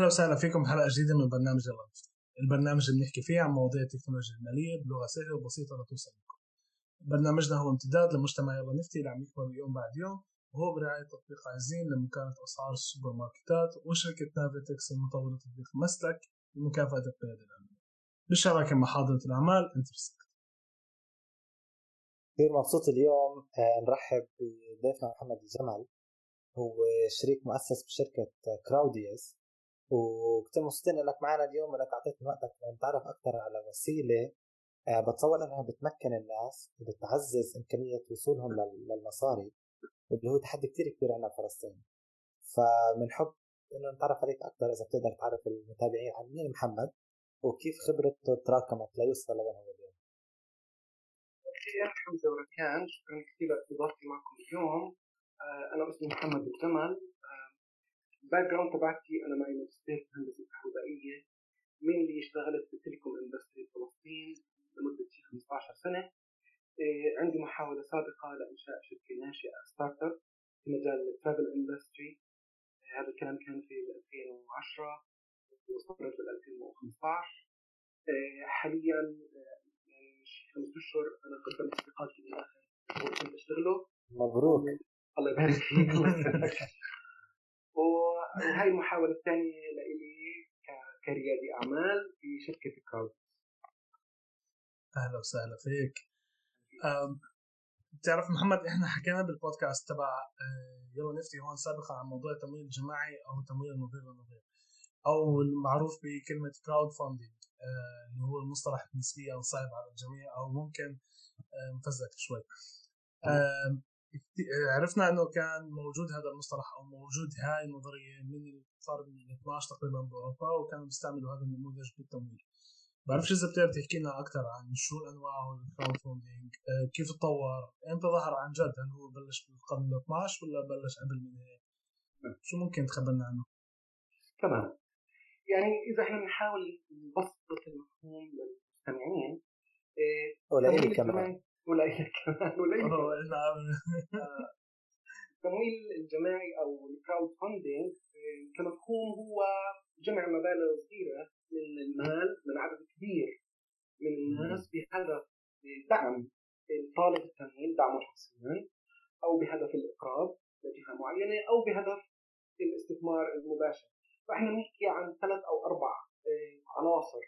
أهلا وسهلا فيكم بحلقه جديدة من برنامج يلا البرنامج اللي بنحكي فيه عن مواضيع التكنولوجيا المالية بلغة سهلة وبسيطة لتوصل لكم. برنامجنا هو امتداد لمجتمع يلا نفتي اللي عم يكبر يوم بعد يوم وهو برعاية تطبيق عايزين لمكانة أسعار السوبر ماركتات وشركة نافيتكس المطورة تطبيق مسلك لمكافأة القيادة العامة بالشراكة مع حاضرة الأعمال انترسكت كثير مبسوط اليوم آه، نرحب بضيفنا محمد الجمل هو شريك مؤسس بشركة كراوديوس. وكثير مبسوطين إنك معنا اليوم وإنك اعطيتنا وقتك لنتعرف أكثر على وسيلة آه، بتصور إنها بتمكن الناس وبتعزز إمكانية وصولهم للمصاري واللي هو تحدي كثير كبير عندنا بفلسطين فبنحب إنه نتعرف عليك أكثر إذا بتقدر تعرف المتابعين عن مين محمد وكيف خبرته تراكمت ليوصل لوين هو اليوم. بخير حمزة وركان شكرا كثير لاستضافتي معكم اليوم. آه، أنا اسمي محمد الجمل. ال background تبعتي أنا معي ماجستير في الهندسه الكهربائيه من اللي اشتغلت في telecom industry فلسطين لمدة 15 سنة. آه، عندي محاولة سابقة لإنشاء شركة ناشئة startup في مجال ال travel industry هذا الكلام كان في 2010 واستمرت لل 2015 حاليا يعني شي خمس أشهر أنا قدمت استقالتي من اخر كنت أشتغله. مبروك. الله يبارك فيك. وهي المحاولة الثانية لإلي كريادي أعمال في شركة crowd. أهلا وسهلا فيك. بتعرف محمد إحنا حكينا بالبودكاست تبع آه، يلا نفنتك هون سابقا عن موضوع التمويل الجماعي أو التمويل النظير للنظير أو المعروف بكلمة crowdfunding اللي هو المصطلح نسبيا صعب على الجميع أو ممكن آه، مفزلك شوي. عرفنا إنه كان موجود هذا المصطلح أو موجود هاي النظرية من صار من 12 تقريبا بأوروبا وكانوا بيستعملوا هذا النموذج بالتمويل. بعرفش إذا بتقدر تحكي لنا أكثر عن شو أنواعه ال crowdfunding كيف تطور إمتى ظهر عن جد هل هو بلش بالقرن ال 12 ولا بلش قبل من هيك شو ممكن تخبرنا عنه؟ تمام. يعني إذا إحنا بنحاول نبسط المفهوم للمستمعين ولإلي كمان. ولإلي كمان ولإلي نعم. التمويل الجماعي أو الكراود فاندنج كمفهوم هو جمع مبالغ صغيرة من المال من عدد كبير من الناس بهدف دعم طالب التمويل دعمه شخصيا أو بهدف الاقراض لجهة معينة أو بهدف الاستثمار المباشر. فإحنا بنحكي عن ثلاث أو أربع عناصر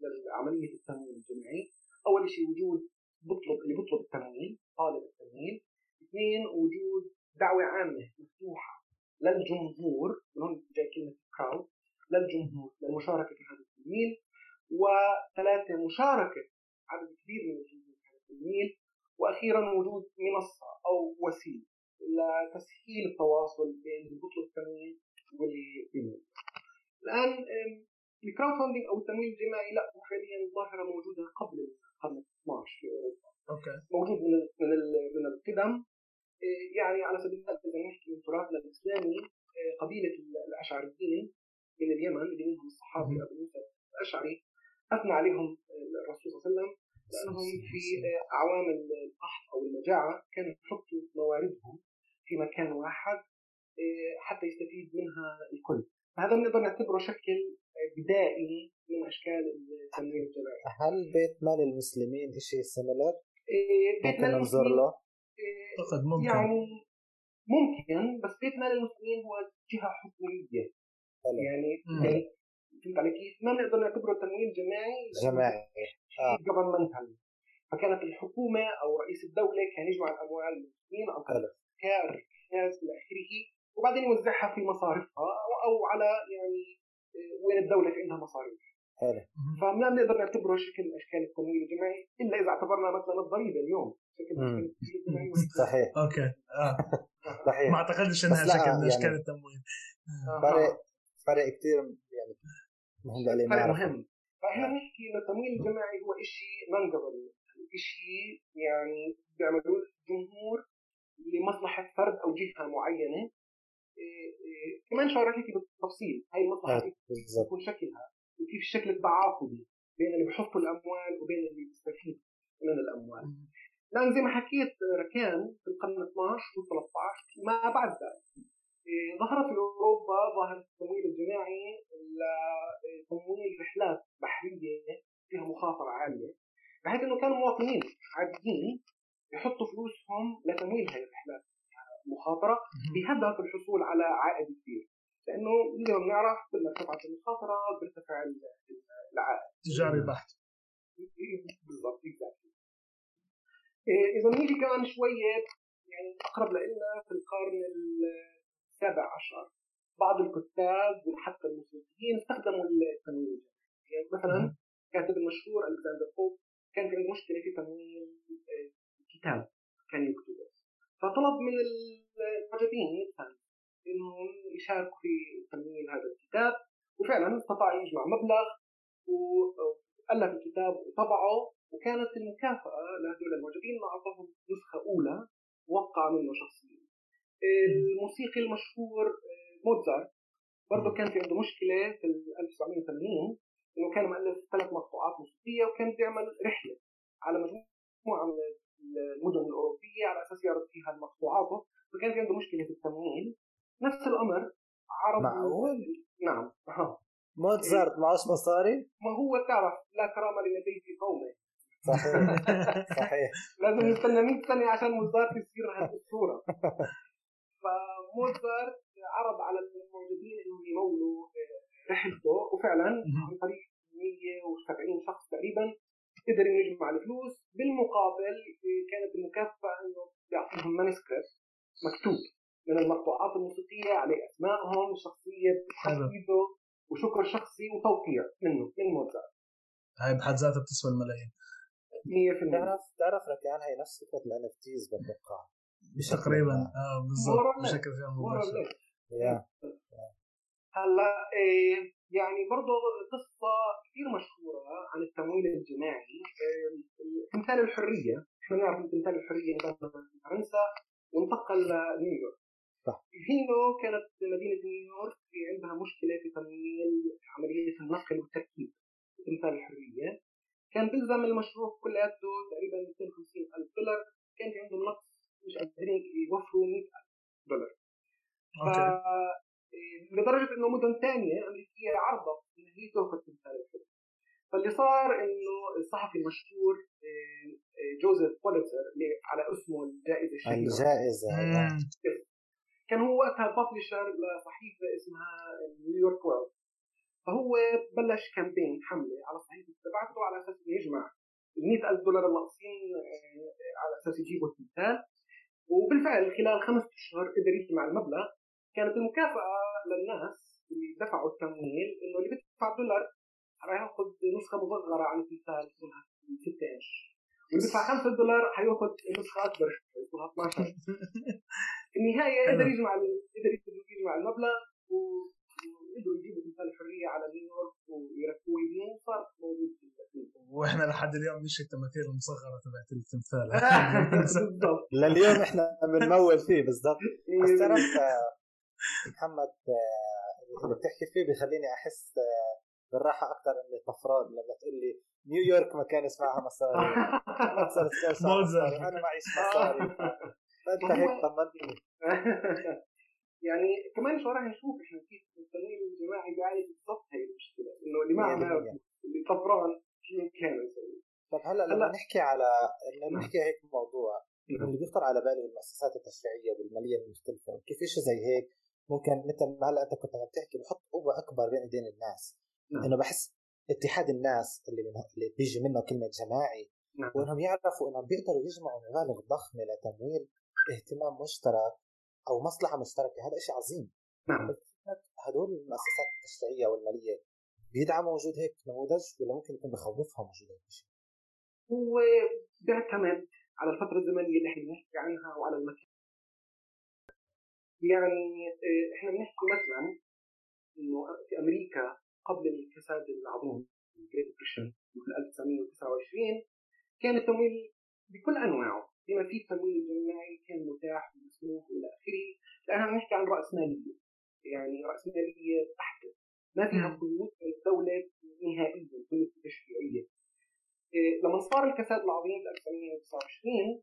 لعملية التمويل الجماعي. أول شيء وجود بطلب اللي بيطلب التمويل طالب التمويل. اثنين وجود دعوة عامة مفتوحة للجمهور من هون جاي كلمة كراود للجمهور للمشاركة في هذا التمويل. وثلاثة مشاركة عدد كبير من الجمهور في هذا التمويل. وأخيرا وجود منصة أو وسيلة لتسهيل التواصل بين اللي بيطلب التمويل واللي بيمول الآن ال crowdfunding أو التمويل الجماعي لا حاليا ظاهره موجوده قبل القرن 12 في أوروبا. okay. موجود من من من القدم. يعني على سبيل المثال إذا نحكي من تراثنا الإسلامي قبيلة الأشعريين من اليمن اللي منهم الصحابي أبو موسى الأشعري أثنى عليهم الرسول صلى الله عليه وسلم لأنهم في أعوام القحط أو المجاعة كانوا يحطوا مواردهم في مكان واحد حتى يستفيد منها الكل. هذا بنقدر نعتبره شكل بدائي من أشكال التمويل الجماعي هل بيت مال المسلمين شيء similar؟ بيت ممكن ننظر له؟ أعتقد ممكن يعني ممكن بس بيت مال المسلمين هو جهة حكومية. يعني. يعني فهمت علي كيف؟ ما بنقدر نعتبره تمويل جماعي جماعي آه governmental فكانت الحكومة أو رئيس الدولة كان يجمع الأموال المسلمين عن طريق. الزكاه الركاز إلى آخره وبعدين يوزعها في مصارفها أو, أو على يعني آه، وين الدولة في عندها مصاريف. حلو. فما بنقدر نعتبره شكل من اشكال التمويل الجماعي إلا إذا اعتبرنا مثلا الضريبة اليوم شكل من. اشكال الجماعي صحيح. أوكي. آه. صحيح. ما أعتقدش إنها شكل من يعني- اشكال التمويل. آه. فرق فرق كثير يعني مهم عليه فرق مهم. فإحنا بنحكي انه التمويل الجماعي هو شيء government شيء يعني بيعملوه الجمهور لمصلحة فرد أو جهة معينة. كمان شارك لك بالتفصيل هاي المصلحة آه، يكون شكلها وكيف الشكل التعاقدي بين اللي بحطوا الأموال وبين اللي بيستفيد من الأموال. لأن زي ما حكيت ركان في القرن 12 و13 ما بعد ذلك. إيه، ظهرت في أوروبا ظاهره التمويل الجماعي لتمويل إيه، رحلات بحرية فيها مخاطرة عالية بحيث إنه كانوا مواطنين عاديين يحطوا فلوسهم لتمويل هذه الرحلات. المخاطره بهدف الحصول على عائد كبير. لأنه مثل ما بنعرف كل ما ارتفعت المخاطره بيرتفع العائد. تجاري بحت بالضبط إيه، إذا نيجي كمان شوية يعني أقرب لنا في القرن السابع عشر. بعض الكتاب وحتى الموسيقيين استخدموا التنوير يعني مثلا الكاتب المشهور ألكسندر بوب كان في عنده مشكلة في تنوين آه، كتاب كان يكتبه. فطلب من المعجبين مثلا انهم يشاركوا في تنوين هذا الكتاب وفعلا استطاع يجمع مبلغ وألف الكتاب وطبعه وكانت المكافأة لهذول المعجبين اعطاهم نسخة أولى وقع منه شخصيا. الموسيقي المشهور آه، موتزارت برضه كان في عنده مشكلة في 1980 إنه كان مؤلف ثلاث مقطوعات موسيقية وكان بيعمل رحلة على مجموعة من المدن الأوروبية على أساس يعرض فيها مقطوعاته فكان في عنده مشكلة في التمويل. نفس الأمر عرض معقول؟ نعم. موتزارت معوش مصاري؟ ما هو تعرف لا كرامة لنبي في قومه. صحيح. صحيح. لازم نستنى 100 سنة عشان موزارت يصير هذه الصورة. فموزارت عرض على الموجودين إنهم يمولوا رحلته. وفعلا عن طريق 170 شخص تقريبا. قدر انه يجمع الفلوس بالمقابل كانت المكافأة إنه يعطيهم manuscript مكتوب من المقطوعات الموسيقية عليه أسمائهم الشخصية بتحديده وشكر شخصي وتوقيع منه من موزارت. هاي بحد ذاتها بتسوى الملايين. 100% تعرف تعرف ركان هي نفس فكرة ال NFTs بتوقع تقريبا. آه بالضبط. بشكل غير مباشر. هلأ إيه يعني برضه قصة كثير مشهورة عن التمويل الجماعي. تمثال الحرية. إحنا نعرف تمثال الحرية انبنى في فرنسا وانتقل لنيويورك صح. هينو كانت مدينة نيويورك في عندها مشكلة في تمويل عملية النقل والتركيب. تمثال الحرية. كان بيلزم المشروع كلياته تقريبا 250 ألف دولار. كان في عندهم نقص مش قادرين يوفروا 100 ألف دولار. لدرجة إنه مدن ثانية امريكيه عرضت إن هي تاخذ تمثال الحب فاللي صار إنه الصحفي المشهور آه، آه، جوزيف بوليتر اللي على اسمه الجائزة الشهيره الجائزة كان هو وقتها publisher لصحيفة اسمها New York World فهو بلش campaign حملة على الصحيفة. تبعته على أساس إنه يجمع ال ألف دولار الناقصين آه، على أساس يجيبوا التمثال. وبالفعل خلال خمسة أشهر قدر يجمع المبلغ. كانت المكافأة للناس اللي دفعوا التمويل إنه اللي بيدفع دولار راح ياخذ نسخة مصغرة عن التمثال اسمها 6 انش واللي بيدفع 5 دولار حياخذ نسخة أكبر شوي اسمها 12 في النهايه قدر يجمع قدر يجمع المبلغ وقدروا يجيبوا تمثال الحرية على نيويورك ويركبوه يبنوه وصار موجود في وإحنا لحد اليوم مش التماثيل المصغرة تبعت التمثال. بالضبط. لليوم إحنا بنمول فيه بالضبط. بس تعرف محمد آه، اللي بتحكي فيه بخليني أحس آه، بالراحة أكثر إني طفران لما تقول لي نيويورك مكان اسمعها مصاري مصاري أنا معيش مصاري فأنت هيك طمنتني. يعني كمان شو راح نشوف إحنا كيف التمويل الجماعي بيعالج بالضبط هي المشكلة إنه اللي معه اللي طفران شو كان يسوي طب هلأ لما نحكي على لما نحكي هيك موضوع اللي بيخطر على بالي المؤسسات التشريعية والمالية المختلفة كيف شيء زي هيك ممكن مثل ما هلا انت كنت عم تحكي بحط قوة أكبر بين إيدين الناس نعم. إنه بحس اتحاد الناس اللي من اللي بيجي منه كلمة جماعي نعم. وإنهم يعرفوا إنهم بيقدروا يجمعوا مبالغ ضخمة لتمويل اهتمام مشترك أو مصلحة مشتركة هذا شيء عظيم نعم هدول المؤسسات التشريعية والمالية بيدعموا وجود هيك نموذج ولا ممكن يكون بخوفهم وجود هيك شيء؟ هو بيعتمد على الفترة الزمنية اللي إحنا بنحكي عنها وعلى المكان يعني آه، إحنا بنحكي مثلا إنه في أمريكا قبل الكساد العظيم ال Great Depression في 1929 كان التمويل بكل أنواعه بما فيه التمويل الجماعي كان متاح ومسموح والى آخره. لأن بنحكي عن راسماليه يعني راسماليه بحته ما فيها قيود الدولة نهائيا قيود تشريعيه آه، لما صار الكساد العظيم في 1929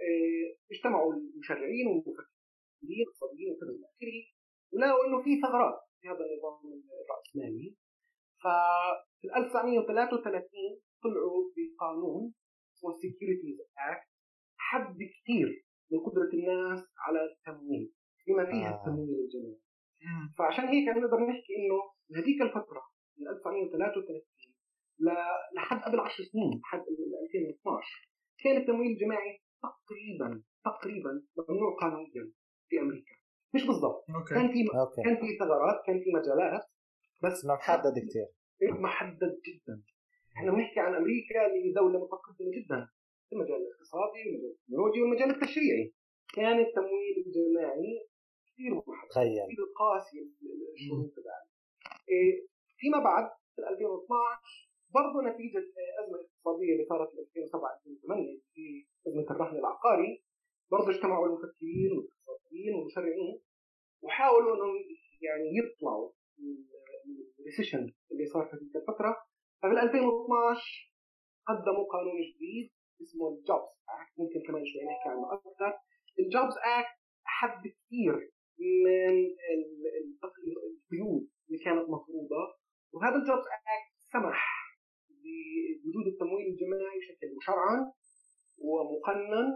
آه، اجتمعوا المشرعين والمفكرين اقتصاديين اقتصاديين وكذا. إلى اخره ولقوا إنه في ثغرات في هذا النظام الرأسمالي. ففي 1933 طلعوا بقانون اسمه Securities Act حد كثير من قدرة الناس على التمويل فيها آه. التمويل الجماعي. فعشان هيك نقدر نحكي إنه هذيك الفترة من 1933 ل- لحد قبل 10 سنين لحد ال 2012 كان التمويل الجماعي تقريبا تقريبا ممنوع قانونيا. في أمريكا. مش بالضبط. Okay. كان في okay. كان في ثغرات كان في مجالات بس محدد كثير. محدد جدا. إحنا بنحكي عن أمريكا اللي دوله متقدمة جدا. في المجال الاقتصادي والمجال التكنولوجي والمجال التشريعي. كان التمويل الجماعي كثير محدد. تخيل. كثير قاسي الشروط تبعها إيه، فيما بعد في 2012 برضه نتيجة آه، ازمه اقتصاديه اللي صارت في 2007 2008 في أزمة الرهن العقاري برضه اجتمعوا المفكرين والاقتصاديين والمشرعين وحاولوا إنهم يعني يطلعوا من الريسيشن اللي صار في تلك الفترة. ففي 2012 قدموا قانون جديد اسمه ال JOBS Act ممكن كمان شوي نحكي عنه أكثر. ال JOBS Act حد كثير من ال- ال- القيود اللي كانت مفروضه وهذا ال JOBS Act سمح بوجود التمويل الجماعي بشكل مشرعن ومقنن.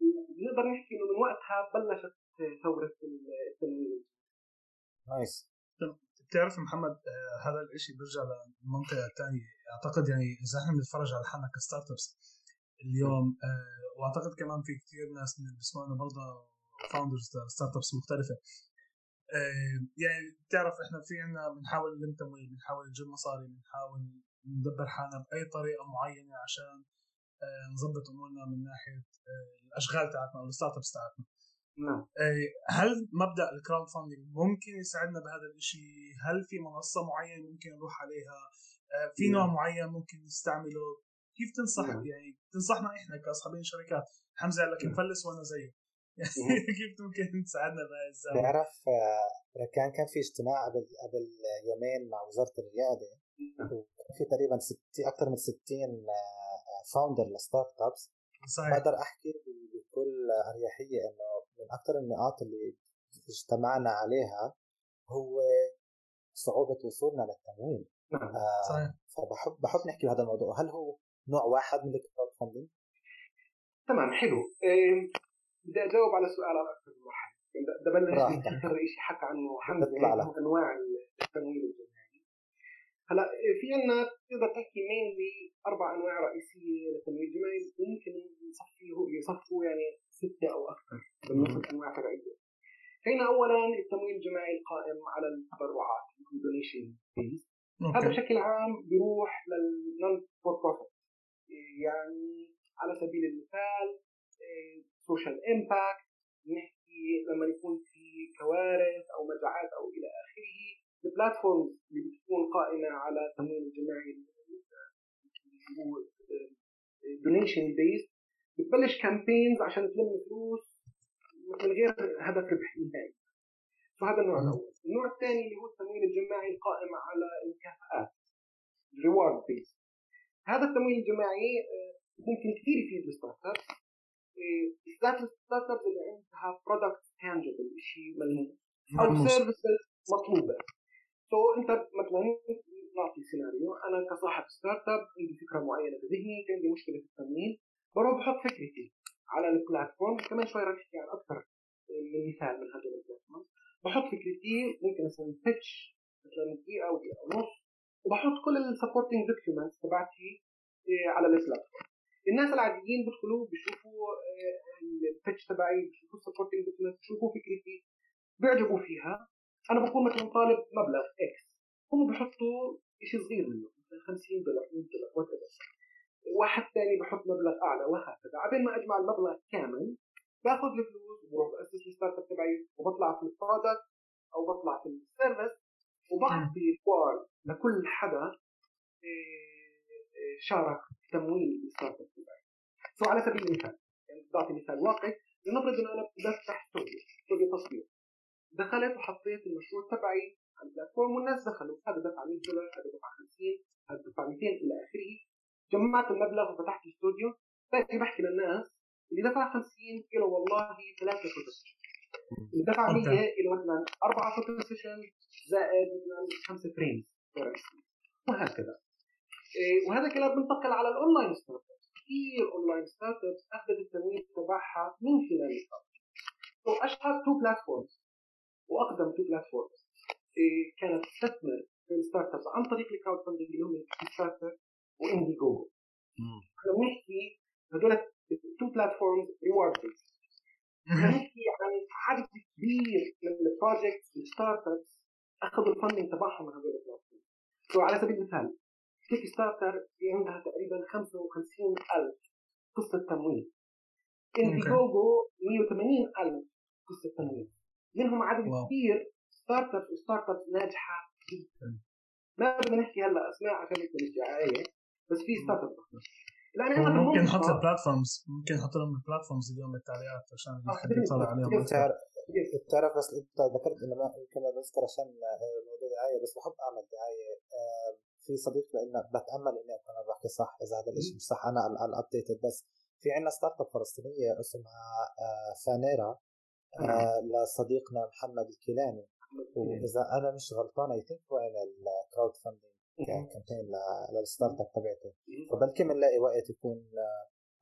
ونقدر نحكي إنه من وقتها بلشت ثورة التمويل nice. بتعرف محمد آه، هذا الإشي بيرجع للمنطقه الثانية أعتقد يعني إذا إحنا بنتفرج على حالنا ك startups اليوم آه، وأعتقد كمان في كثير ناس من اللي بيسمعونا برضه founders startups مختلفة. آه، يعني بتعرف إحنا في عنا بنحاول نلم تمويل بنحاول نجيب مصاري بنحاول ندبر حالنا بأي طريقة معينة عشان نظبط أمورنا من ناحية آه، الأشغال تاعتنا أو ال startups تاعتنا نعم آه، هل مبدأ ال crowdfunding ممكن يساعدنا بهذا الشيء؟ هل في منصة معينة ممكن نروح عليها؟ آه، في نوع نعم. معين ممكن نستعمله؟ كيف تنصح نعم. يعني تنصحنا إحنا كأصحابين شركات حمزة قال لك نعم. نفلس وأنا زيه يعني نعم. كيف ممكن تساعدنا بهاي الزاويه؟ بتعرف آه، كان كان في اجتماع قبل قبل يومين مع وزارة الرياده وكان في تقريبا 60 أكثر من 60 founder ل startups صحيح. بقدر أحكي بكل أريحية إنه من أكثر النقاط اللي اجتمعنا عليها هو صعوبة وصولنا للتمويل. نعم آه صحيح. فبحب بحب نحكي بهذا الموضوع. هل هو نوع واحد من ال crowdfunding؟ تمام حلو. إيه، بدي أجاوب على سؤال على أكثر من واحد. بدي ابلش براحتك. باخر شيء حكى عنه لك. هو أنواع التمويل. الجماعي هلا في عندنا تقدر تحكي mainly أربع أنواع رئيسية للتمويل الجماعي ممكن نصفيه يصفوا يعني ستة أو أكثر من نصف انواع فرعية. فينا اولا التمويل الجماعي القائم على التبرعات ال donation هذا بشكل عام بيروح لل non for profit يعني على سبيل المثال social impact نحكي لما يكون في كوارث أو مجاعات أو إلى آخره. ال platform اللي بتكون قائمة على التمويل الجماعي اللي هو donation base بتبلش campaigns عشان تلم فلوس من غير هدف ربح نهائي. فهذا النوع الأول. النوع الثاني اللي هو التمويل الجماعي القائم على المكافآت reward base هذا التمويل الجماعي آه، ممكن كثير يفيد ال startup بالذات ال startup اللي عندها product tangible شيء ملموس. أو. services مطلوبة. so انت مثلا نعطي سيناريو أنا كصاحب startup عندي فكرة معينة بذهني عندي مشكلة في التمويل. بروح بحط فكرتي على ال platform كمان شوي رح نحكي عن أكثر من مثال من هذول ال platform بحط فكرتي ممكن أسوي pitch مثلا دقيقة أو دقيقة ونص وبحط كل ال supporting documents تبعتي إيه، على ال platform الناس العاديين بيدخلوا بيشوفوا آه، ال pitch تبعي بيشوفوا ال supporting documents بيشوفوا فكرتي بيعجبوا فيها. أنا بكون مثلا طالب مبلغ X هم بحطوا شيء صغير منه مثلا 50 دولار 100 دولار what واحد ثاني بحط مبلغ أعلى وهكذا. عبين ما أجمع المبلغ كامل باخذ الفلوس وبروح بأسس ال startup تبعي وبطلع في ال product أو بطلع في ال service وبعطي reward لكل حدا إيه، إيه، شارك تمويل ال startup تبعي. so على سبيل المثال يعني بدي اعطي مثال واقعي لنفرض انه أنا بدي افتح استوديو استوديو تصوير. دخلت وحطيت المشروع تبعي على ال platform والناس دخلوا هذا دفع 100 دولار هذا دفع 50 هذا دفع 200 إلى آخره. جمعت المبلغ وفتحت الاستوديو. باجي بحكي للناس اللي دفع 50 له والله ثلاثة photo session اللي دفع 100 okay. له مثلا أربعة photo session زائد مثلا خمسة frames وهكذا. إيه، وهذا الكلام بنتقل على ال online startup كثير online startup أخذت التمويل تبعها من خلال ال startup واشهر two platforms وأقدم two platforms كانت تستثمر في ال startups عن طريق ال crowdfunding اللي هم Kickstarter و Indiegogo إحنا بنحكي هدول ال two platforms reward based بنحكي عن عدد كبير من ال projects ال startups أخذوا ال funding تبعهم من هدول ال platform so على سبيل المثال Kickstarter في عندها تقريبا 55000 قصة تمويل. Indiegogo 180000 قصة تمويل. منهم عدد كبير startup و startup ناجحة جدا. ما بدنا نحكي هلا أسماء عشان نكتب الدعايه بس في startup ممكن نحط ال platforms ممكن نحط لهم ال platforms اليوم بالتعليقات عشان يحب يطلع عليهم. بتعرف بس أنت ذكرت إنه ما يمكن بذكر عشان موضوع دعايه بس بحب أعمل دعاية في صديق لنا بتأمل إني أكون بحكي صح إذا هذا الشيء مش صح أنا ال updated بس في عندنا startup فلسطينية اسمها فانيرا. لصديقنا محمد الكيلاني. وإذا أنا مش غلطان I think هو ال crowdfunding campaign لل startup تبعته. فبلكي بنلاقي وقت يكون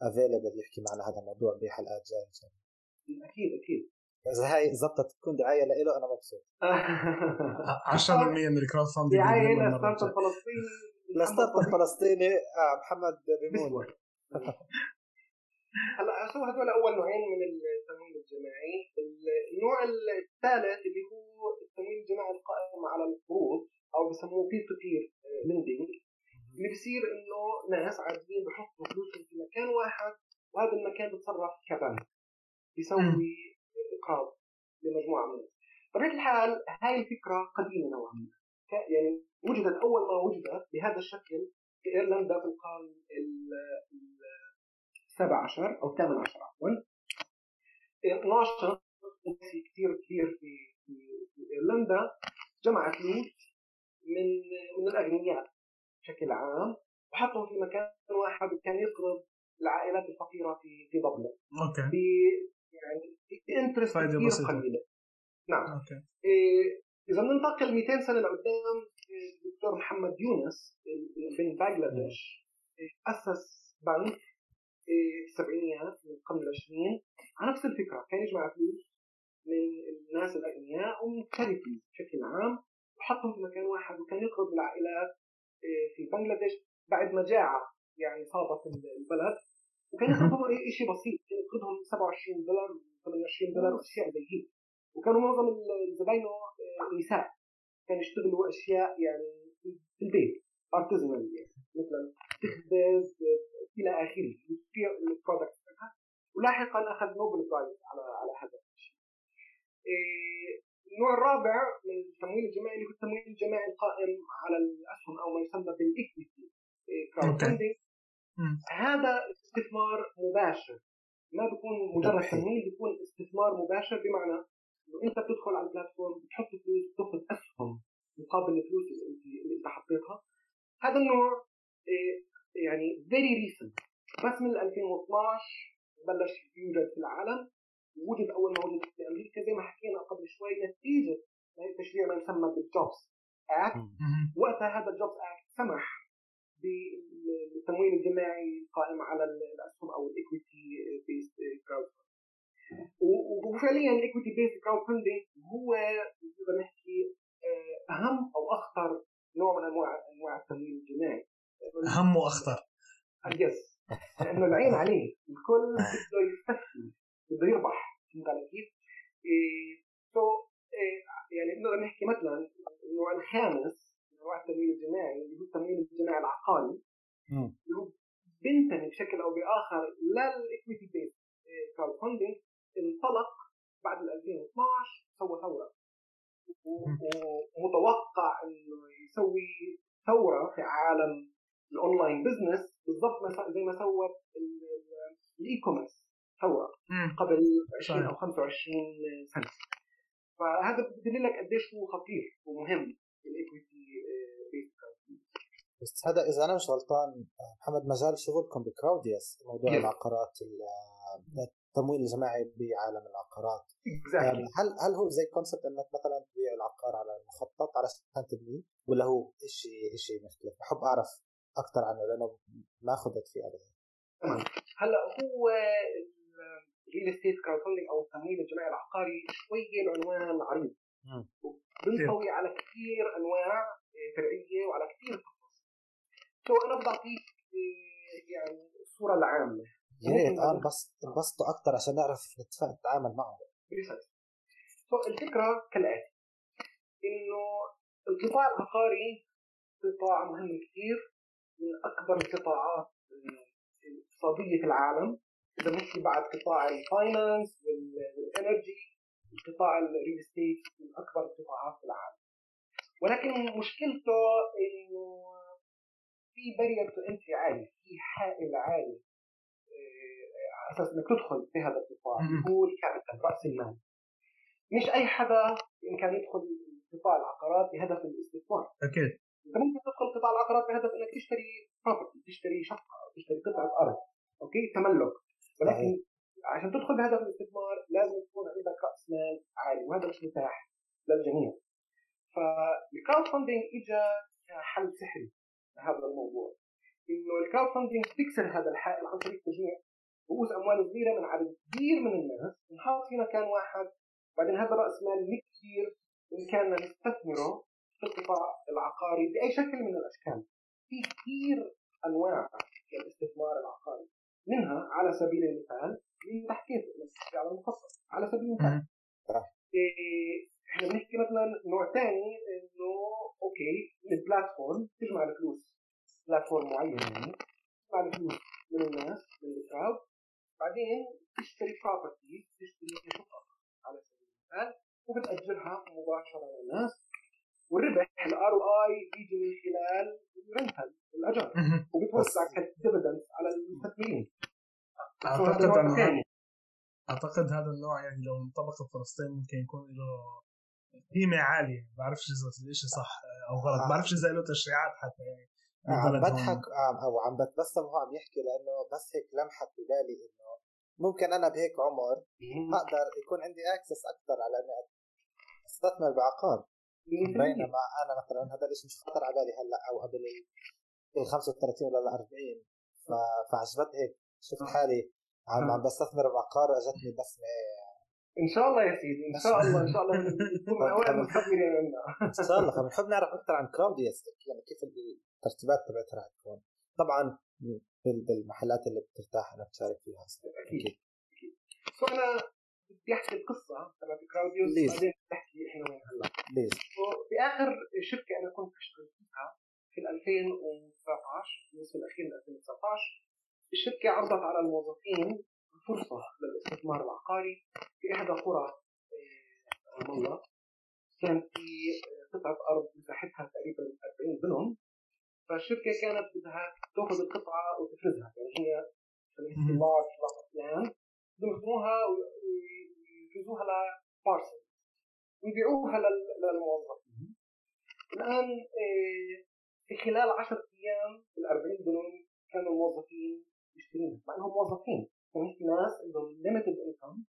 available يحكي معنا هذا الموضوع بحلقات جاية إن شاء الله؟ أكيد أكيد. إذا هاي زبطت تكون دعاية له أنا مبسوط. 10% من ال crowdfunding دعايه ل startup فلسطيني ل startup فلسطيني آه محمد بيمون هلا شو هدول أول نوعين من التمويل الجماعي. النوع الثالث اللي هو التمويل الجماعي القائم على القروض أو بسموه peer to peer lending اللي بصير إنه ناس عاديين بحطوا فلوسهم في مكان واحد وهذا المكان بتصرف كبنك. بيسوي إقراض لمجموعة من الناس. بطبيعة الحال هاي الفكرة قديمة نوعا ما. يعني وجدت أول ما وجدت بهذا الشكل في إيرلندا في القرن السابع عشر أو الثامن عشر عفوا. 12 كثير كثير في في إيرلندا جمع فلوس من من الأغنياء بشكل عام وحطهم في مكان واحد وكان يقرض العائلات الفقيرة في في دبلن okay. ب يعني ب interest كثير بسيطة. قليلة. نعم. okay. إيه إذا بننتقل 200 سنة لقدام الدكتور محمد يونس من بنغلاديش أسس بنك في السبعينيات من القرن العشرين. على نفس الفكرة كان يجمع فلوس من الناس الأغنياء ومن ال charities بشكل عام وحطهم في مكان واحد وكان يقرض العائلات في بنغلاديش بعد مجاعه يعني صابت البلد. وكان يقرضهم شيء بسيط كان يقرضهم 27 دولار 28 دولار واشياء زي هيك وكانوا معظم زباينه نساء كانوا يشتغلوا أشياء يعني في البيت artisanal يعني. مثلا تخبز إلى آخره في ال product ولاحقا أخذ Nobel prize على على هذا الشيء. النوع الرابع من التمويل الجماعي اللي هو التمويل الجماعي القائم على الأسهم أو ما يسمى crowdfunding هذا استثمار مباشر. ما بيكون مجرد تمويل بيكون استثمار مباشر بمعنى إنه أنت بتدخل على ال platform بتحط فلوس بتاخذ أسهم مقابل الفلوس اللي انت اللي أنت حطيتها. هذا النوع يعني very recent بس من 2012 بلش يوجد في العالم. وجد أول ما وجد في أمريكا زي ما حكينا قبل شوي نتيجة تشريع ما يسمى بال JOBS Act وقتها هذا ال JOBS Act سمح بالتمويل الجماعي القائم على الأسهم أو ال equity based crowd وفعليا ال equity based crowdfunding هو نقدر نحكي أهم أو أخطر نوع من انواع أنواع التمويل الجماعي. اهم وأخطر. yes لأنه العين عليه. الكل بده يستثمر بده يربح. فهمت علي كيف؟ so يعني نقدر نحكي مثلا النوع الخامس انواع التمويل الجماعي اللي هو التمويل الجماعي العقاري. اللي هو بينتمي بشكل أو بآخر لل equity based crowdfunding انطلق بعد 2012 سوى ثورة. ومتوقع إنه يسوي ثورة في عالم ال online business بالضبط زي ما سوت ال e-commerce ثوره قبل 20 أو 25 سنة. فهذا بدل لك قديش هو خطير ومهم ال equity based هذا إذا أنا مش غلطان محمد مجال شغلكم بكراودياس موضوع yes. العقارات التمويل الجماعي بعالم العقارات. Exactly. هل هل هو زي concept إنك مثلا تبيع العقار على المخطط علشان تبنيه؟ ولا هو شيء شيء مختلف؟ بحب أعرف أكثر عنه لأنه ما خضت فيه أبدا. هلا هو ال real estate crowdfunding أو التمويل الجماعي العقاري شوية العنوان عريض. بنطوي على كثير أنواع آه، فرعية وعلى كثير قصص so أنا بدي أعطيك آه، يعني الصورة العامة. يا ريت. آه انبسطوا أكثر عشان نعرف نتعامل معه so الفكرة كالآتي؟ إنه القطاع العقاري قطاع مهم كثير. من أكبر القطاعات الاقتصادية في العالم. إذا نحكي بعد قطاع ال finance وال energy قطاع ال real estate من أكبر القطاعات في العالم. ولكن مشكلته إنه في barrier to entry عالي في حائل عالي آه، على أساس إنك تدخل في هذا القطاع. هو ال capital رأس المال. مش أي حدا بامكانه يدخل قطاع العقارات بهدف الاستثمار. أكيد. انت ممكن تدخل قطاع العقارات بهدف إنك تشتري property تشتري شقة تشتري قطعة أرض. أوكي؟ تملك. ولكن عشان تدخل بهدف الاستثمار لازم يكون عندك رأس مال عالي وهذا مش متاح للجميع. فال crowdfunding اجى كحل سحري لهذا الموضوع. إنه الكراود فاندنج تكسر هذا الحائل عن طريق تجميع. رؤوس أموال صغيرة من عدد كبير من الناس. نحط في مكان واحد بعدين هذا رأس مال كثير بامكاننا نستثمره. في القطاع العقاري بأي شكل من الأشكال. في كثير أنواع للاستثمار العقاري. منها على سبيل المثال اللي حكيت على المخصص. على سبيل المثال. إيه إحنا بنحكي مثلا نوع ثاني إنه أوكي ال platform تجمع الفلوس. platform معين. يعني تجمع الفلوس من الناس من ال crowd بعدين تشتري property تشتري شقق. على سبيل المثال وبتأجرها مباشرة للناس. والربح ال ROI بيجي من خلال ال rental الاجار وبتوزع ك dividends على المستثمرين. أعتقد انه أعتقد هذا النوع يعني لو انطبق في فلسطين ممكن يكون له قيمة عالية. ما بعرفش إذا الشيء صح أو غلط. ما بعرفش إذا له تشريعات حتى يعني عم بضحك أو عم بتبسم وهو عم يحكي لأنه بس هيك لمحت ببالي إنه ممكن أنا بهيك عمر أقدر يكون عندي اكسس أكثر على إني أستثمر بعقار. بينما أنا مثلا هذا الشيء مش خطر على بالي هلأ أو قبل ال 35 ولا ال 40 فعجبت هيك. شفت حالي عم عم بستثمر بعقار أجتني بسمه إن شاء الله يا سيدي. إن شاء الله إن شاء الله. إن شاء الله. فبنحب نعرف أكثر عن كراوديوس يعني كيف الترتيبات تبعتها رح تكون. طبعا بالمحلات اللي بترتاح انك تشارك فيها. أكيد. أكيد. so احكي القصة تبعت كراوديوس بعدين بحكي إحنا وين هلا. please. في آخر شركة أنا كنت اشتغل فيها في 2019 النصف الأخير من 2019 الشركة عرضت على الموظفين فرصة للاستثمار العقاري في إحدى قرى رام آه، الله. كان في قطعة أرض مساحتها تقريبا 40 دنم فالشركة كانت بدها تأخذ القطعة وتفرزها. يعني هي large land يخدموها ويفرزوها ل parcels ويبيعوها للموظفين الآن آه، في خلال 10 أيام ال 40 دنم كانوا الموظفين يشتروها مع إنهم موظفين. فهمت ناس عندهم limited income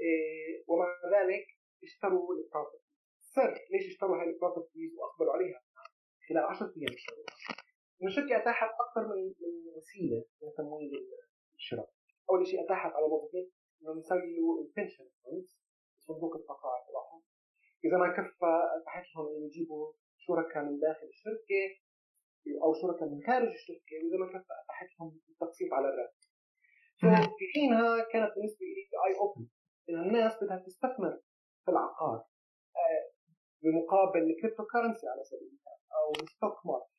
إيه ومع ذلك اشتروا ال properties ليش اشتروا هاي ال properties وأقبلوا عليها؟ خلال 10 أيام. اشتروها الشركة أتاحت أكثر من من وسيلة لتمويل الشراء. أول شيء أتاحت على الموظفين انهم يسووا ال pension funds صندوق التقاعد تبعهم إذا ما كفى اتاحت لهم إنه يجيبوا شركاء من داخل الشركة أو شركاء من خارج الشركة وإذا ما كفى اتاحتهم التقسيط على الراتب. في حينها كانت بالنسبة لي eye opener إن الناس بدها تستثمر في العقار آه، بمقابل ال cryptocurrency على سبيل المثال أو ال stock market.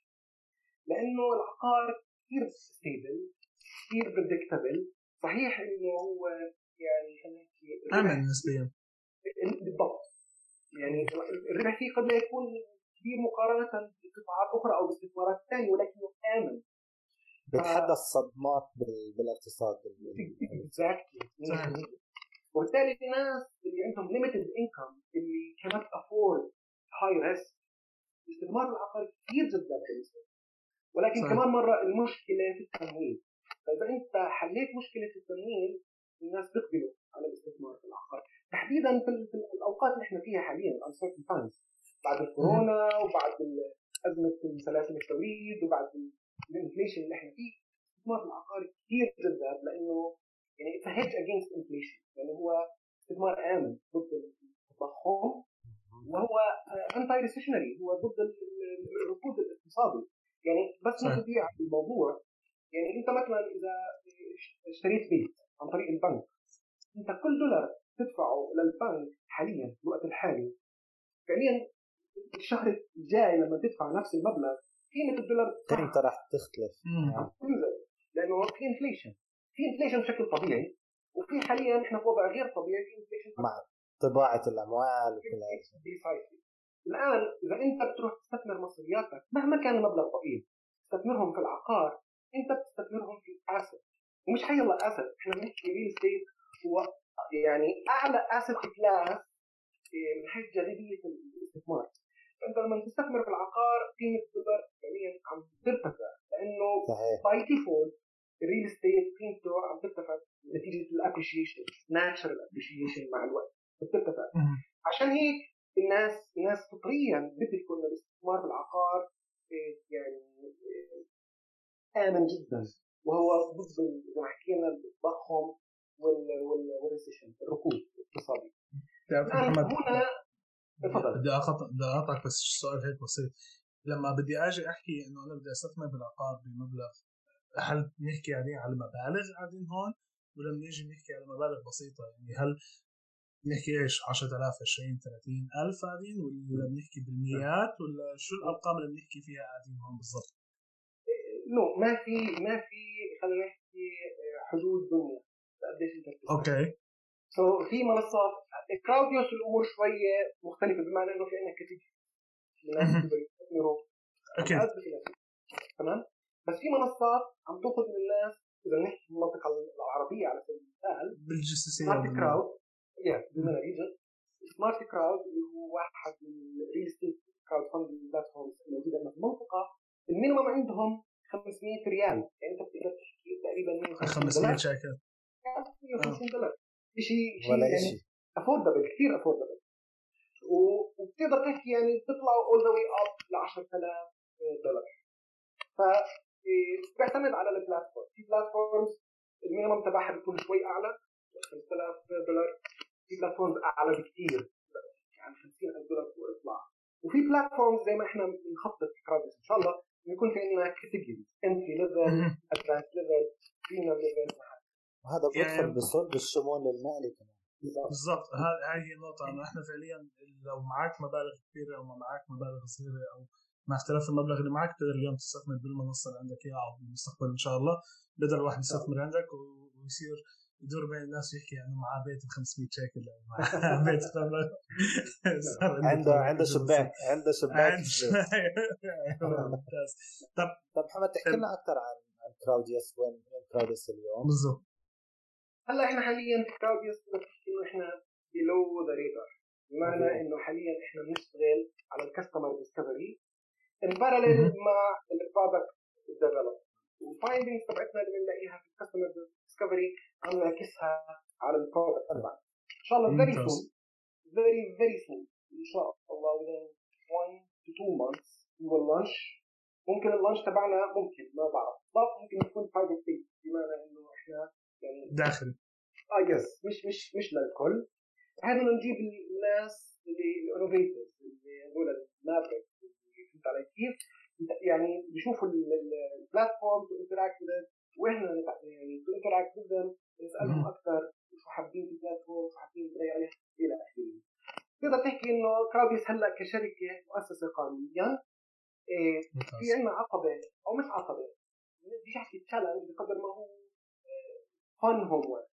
لأنه العقار كثير stable كثير predictable صحيح إنه هو يعني خلينا نحكي امن نسبيا بالضبط. يعني الربح فيه قد لا يكون كبير مقارنة بقطاعات أخرى أو باستثمارات ثانية ولكنه آمن. بيتحدى الصدمات بالاقتصاد. exactly وبالتالي في ناس اللي عندهم limited income اللي كانت افورد هاي ريسك الاستثمار العقاري كثير جدا بالنسبة ولكن صحيح. كمان مرة المشكلة في التمويل. فاذا أنت حليت مشكلة التمويل الناس بيقبلوا على الاستثمار في العقار تحديدا في الأوقات اللي إحنا فيها حاليا uncertain times. بعد الكورونا وبعد أزمة سلاسل التوريد وبعد ال inflation اللي إحنا فيه. الاستثمار العقاري كثير جدا لأنه يعني it's hedge against inflation يعني هو استثمار آمن ضد التضخم وهو anti recessionary هو ضد الركود الاقتصادي. يعني بس. ناخذ على الموضوع. يعني أنت مثلا إذا اشتريت بيت عن طريق البنك. انت كل دولار تدفعه للبنك حاليا في الوقت الحالي. فعليا الشهر الجاي لما تدفع نفس المبلغ قيمة الدولار قيمته راح تختلف. مم. تنزل. لأنه في inflation في inflation بشكل طبيعي وفي حاليا إحنا في وضع غير طبيعي في inflation مع طباعة الأموال وكل هذا Precisely. الآن إذا أنت بتروح تستثمر مصرياتك مهما كان المبلغ ضئيل تستثمرهم في العقار أنت بتستثمرهم في asset ومش حي الله asset. إحنا بنحكي real estate هو يعني أعلى asset class من حيث جاذبية الاستثمار. فأنت لما تستثمر في العقار قيمه الدولار فعليا عم ترتفع. لأنه by default ال real estate قيمته عم ترتفع نتيجة ال appreciation natural appreciation مع الوقت. بترتفع. عشان هيك الناس الناس فطريا بدركوا ان الاستثمار في العقار إيه، يعني إيه، آمن جدا. وهو ضد زي ما حكينا التضخم وال- وال- وال recession الركود الاقتصادي. تعرف محمد هنا بدي اقطع بدي أقطعك بس سؤال هيك بسيط. لما بدي أجي أحكي إنه أنا بدي أستثمر بالعقار بمبلغ هل بنحكي يعني على مبالغ قاعدين هون؟ ولا بنيجي بنحكي على مبالغ بسيطة؟ يعني هل بنحكي إيش؟ 10000 20 30 ألف قاعدين؟ ولا بنحكي بالمئات ولا شو الأرقام اللي بنحكي فيها قاعدين هون بالضبط؟ no ما في ما في خلينا نحكي إيه، حدود دنيا قديش انت. okay. so في منصات كراوديوس الأمور شوية مختلفة بمعنى إنه في عندنا category بخلاف. تمام؟ بس في منصات عم تاخذ من الناس إذا نحكي في المنطقة العربية على سبيل المثال بال GCC، Smart Crowd يا Smart Crowd اللي هو واحد من ال real estate crowdfunding platforms الموجوده عندنا في المنطقة ال minimum عندهم 500 ريال. يعني أنت بتقدر تحكي تقريبا 150 500 دولار. شاكل 150 دولار. شيء ولا شيء يعني شيء affordable كثير affordable وبتقدر تحكي يعني بتطلعوا اول ذا واي اب ل 10000 دولار. ف إيه، بيعتمد على ال platform في platforms ال minimum تبعها بيكون شوي أعلى 5000 دولار. في platforms أعلى بكثير يعني 50000 دولار واطلع وفي platforms زي ما إحنا بنخطط في كراوديوس إن شاء الله بيكون في عندنا categories entry level. advanced level premium level وهذا بيدخل يعني- بصلب الشمول المالي كمان. بالضبط. هاي هي النقطة انه إحنا فعليا لو معك مبالغ كبيرة أو ما معك مبالغ صغيرة أو مع اختلاف المبلغ اللي معك تقدر اليوم تستثمر بالمنصة اللي عندك. اياها أو بالمستقبل إن شاء الله. بدل الواحد يستثمر عندك ويصير يدور بين الناس ويحكي انه معاه بيت ب 500 شيكل. معاه بيت عنده عنده شباك عنده شباك ممتاز. طب طب محمد تحكي لنا أكثر عن عن كراوديوس وين وين كراوديوس اليوم؟ بالضبط. هلا إحنا حاليا في كراوديوس بدنا تحكي إنه إحنا below the radar بمعنى. إنه حاليا إحنا بنشتغل على ال customer discovery in parallel. مع ال product development وال findings تبعتنا اللي بنلاقيها في ال customer discovery عم نعكسها على ال product تبعنا إن شاء الله very. soon very very soon إن شاء الله within 1 to 2 months we will launch. ممكن ال launch تبعنا ممكن ما بعرف. لا ممكن يكون private beta بمعنى إنه إحنا يعني داخلي آه yes مش مش مش للكل. هذا نجيب الناس اللي ال innovators اللي هذول ال maverick فهمت علي كيف؟ يعني بيشوفوا ال platform to interact وإحنا يعني interact with نسالهم. أكثر شو حابين ال platform شو حابين نتغير عليها إلى آخره. تقدر تحكي إنه كراوديوس هلا كشركة مؤسسة قانونيا إيه في عندنا عقبة أو مش عقبة بديش أحكي challenge بقدر ما هو في homework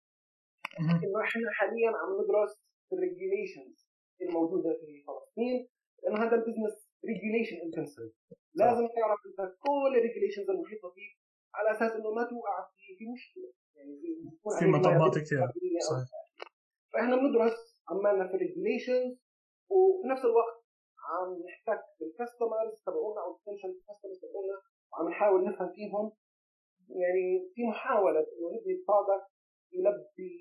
مهم. إنه إحنا حاليا عم ندرس ال regulations الموجودة في فلسطين لأنه هذا ال business regulation intensive لازم تعرف انت كل ال regulations المحيطة فيك على أساس إنه ما توقع في في مشكلة. يعني في مطبات كثير صحيح. فإحنا بندرس عمالنا في ال regulations وفي نفس الوقت عم نحتك بال customers تبعونا أو ال potential customers تبعونا وعم نحاول نفهم فيهم. يعني في محاولة إنه نبني product يلبي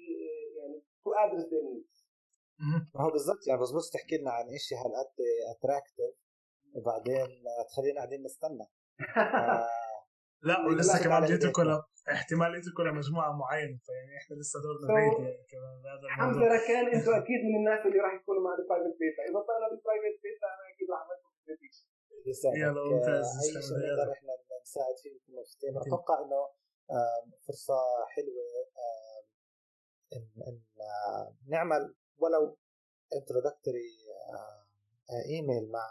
يعني to address their needs. ما هو بالضبط يعني بزبط تحكي لنا عن شيء هالقد attractive وبعدين تخلينا قاعدين نستنى. آه، لا ولسه لا، كمان على جيتوا إيديك. كل احتمال يتركوا لمجموعه معينة فيعني إحنا لسه دورنا So- بعيد يعني كمان بهذا حمزه الموضوع ركان إنتوا أكيد من الناس اللي راح يكونوا مع ال private beta إذا طلعنا بال private beta أنا أكيد راح أعمل يلا، ممتاز. آه، اي شيء لك. نقدر إحنا نساعد فيه نكون مبسوطين أتوقع إنه فرصة حلوة إن إن نعمل ولو introductory email مع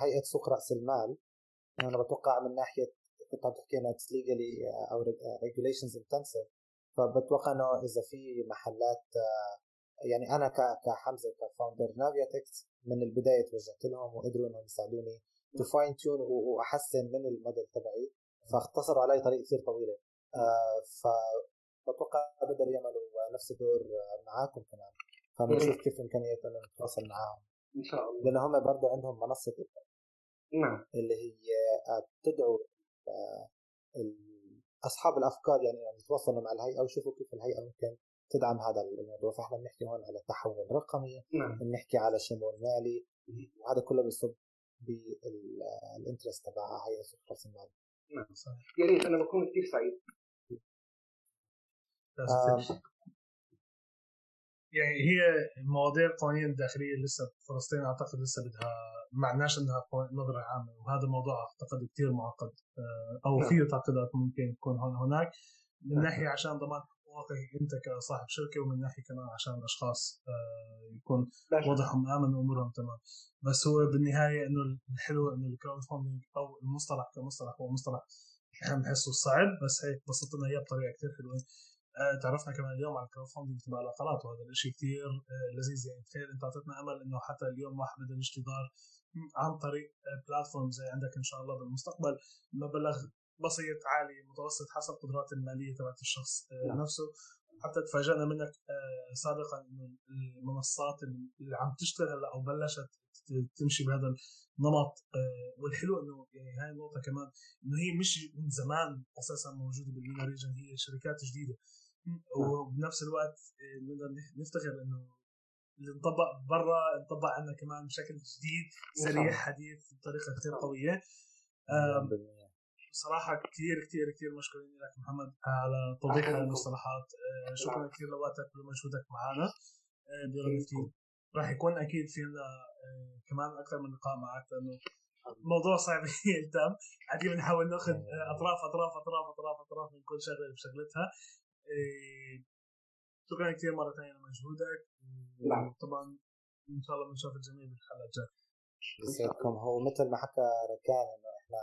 هيئة سوق رأس المال أنا بتوقع من ناحية كنت عم تحكي إنه it's legally أو regulations intensive فبتوقع إنه إذا في محلات يعني أنا كحمزة ك founder نافياتكس من البداية توجهت لهم وقدروا إنهم يساعدوني to fine tune واحسن من الموديل تبعي. فاختصروا علي طريق كثير طويلة. آه فبتوقع بقدروا يعملوا نفس الدور معاكم كمان. فبنشوف كيف إمكانية انه نتواصل معاهم. إن شاء الله. لأنه هم برضه عندهم منصة نعم. اللي هي بتدعو آه، أصحاب الأفكار يعني يتواصلوا مع الهيئة ويشوفوا كيف الهيئة ممكن تدعم هذا الموضوع. فإحنا بنحكي هون على تحول رقمي نعم. بنحكي على شمول مالي وهذا كله بيصب بالإنترست تبع هيئة راس المال نعم صحيح. يا ريت أنا بكون كثير سعيد. يعني هي مواضيع القوانين الداخلية لسه فلسطين أعتقد لسه بدها ما عندناش عندها نظرة عامة وهذا الموضوع أعتقد كثير معقد آه، أو نعم. فيه تعقيدات ممكن تكون هون هناك من نعم. ناحية عشان ضمان حقوقك أنت كصاحب شركة ومن ناحية كمان عشان الأشخاص آه، يكون وضعهم آمن وأمورهم تمام بس هو بالنهاية إنه الحلو إنه ال crowdfunding أو المصطلح كمصطلح هو مصطلح إحنا بنحسه صعب بس هيك بسطت لنا إياه بطريقة كثير حلوة تعرفنا كمان اليوم على ال crowdfunding تبع العقارات وهذا الشيء كثير لذيذ يعني تخيل أنت أعطيتنا أمل إنه حتى اليوم واحد بده يشتري دار عن طريق platform زي عندك إن شاء الله بالمستقبل مبلغ بسيط عالي متوسط حسب قدرات المالية تبعت الشخص آه، نعم. نفسه حتى تفاجئنا منك آه، سابقا إنه المنصات اللي عم تشتغل هلأ أو بلشت تمشي بهذا النمط آه، والحلو إنه يعني هاي النقطة كمان إنه هي مش من زمان أساسا موجودة بالمينا ريجن هي شركات جديدة. وبنفس الوقت بنقدر نفتخر إنه اللي انطبق برا انطبق عندنا كمان بشكل جديد سريع حديث بطريقة كثير قوية. بصراحة كثير كثير كثير مشكورين لك محمد على توضيح المصطلحات. آه، شكرا كثير لوقتك ولمجهودك معنا. آه، راح يكون أكيد في عندنا آه، كمان أكثر من لقاء معك لأنه موضوع صعب يلتم. قاعدين بنحاول ناخذ اطراف أطراف أطراف أطراف أطراف من كل شغلة بشغلتها. شكرا كثير مرة ثانية لمجهودك نعم. طبعا إن شاء الله بنشوف الجميع بالحلقة الجاية. يسعدكم هو مثل ما حكى ركان إنه إحنا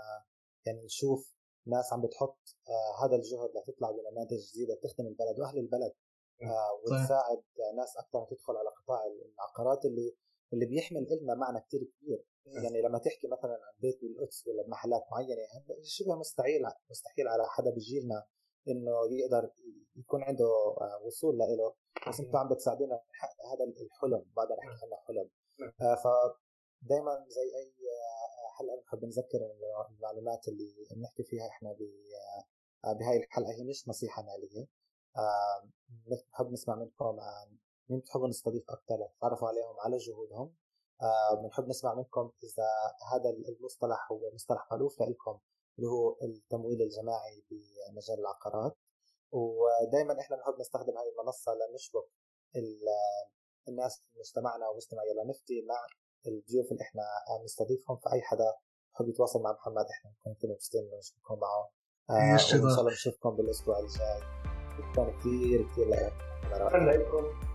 يعني نشوف ناس عم بتحط آه هذا الجهد لتطلع بنماذج جديدة تخدم البلد وأهل البلد. آه وتساعد ناس أكثر تدخل على قطاع العقارات اللي اللي بيحمل لنا معنى كثير كبير. يعني لما تحكي مثلا عن بيت بالقدس ولا بمحلات معينة شبه مستحيل مستحيل على حدا بجيلنا إنه يقدر يكون عنده آه، وصول له بس أنتم عم بتساعدونا نحقق هذا الحلم بقدر احكي عنه حلم. آه فدائما زي أي آه، حلقة بنحب نذكر المعلومات اللي بنحكي فيها إحنا بهاي الحلقة هي مش نصيحة مالية. بنحب نسمع منكم عن مين بتحبوا نستضيف أكثر تعرفوا عليهم على جهودهم. بنحب نسمع منكم إذا هذا المصطلح هو مصطلح مألوف لكم اللي هو التمويل الجماعي بمجال العقارات. ودائما إحنا بنحب نستخدم هذه المنصة لنشبك الناس في مجتمعنا ومجتمع يلا نفتي مع الضيوف اللي إحنا نستضيفهم. فأي حدا بحب يتواصل مع محمد إحنا بنكون كثير مبسوطين إنه نشوفكم معه. آه وإن شاء الله نشوفكم بالأسبوع الجاي. شكرا كثير كثير لكم شكرا لكم.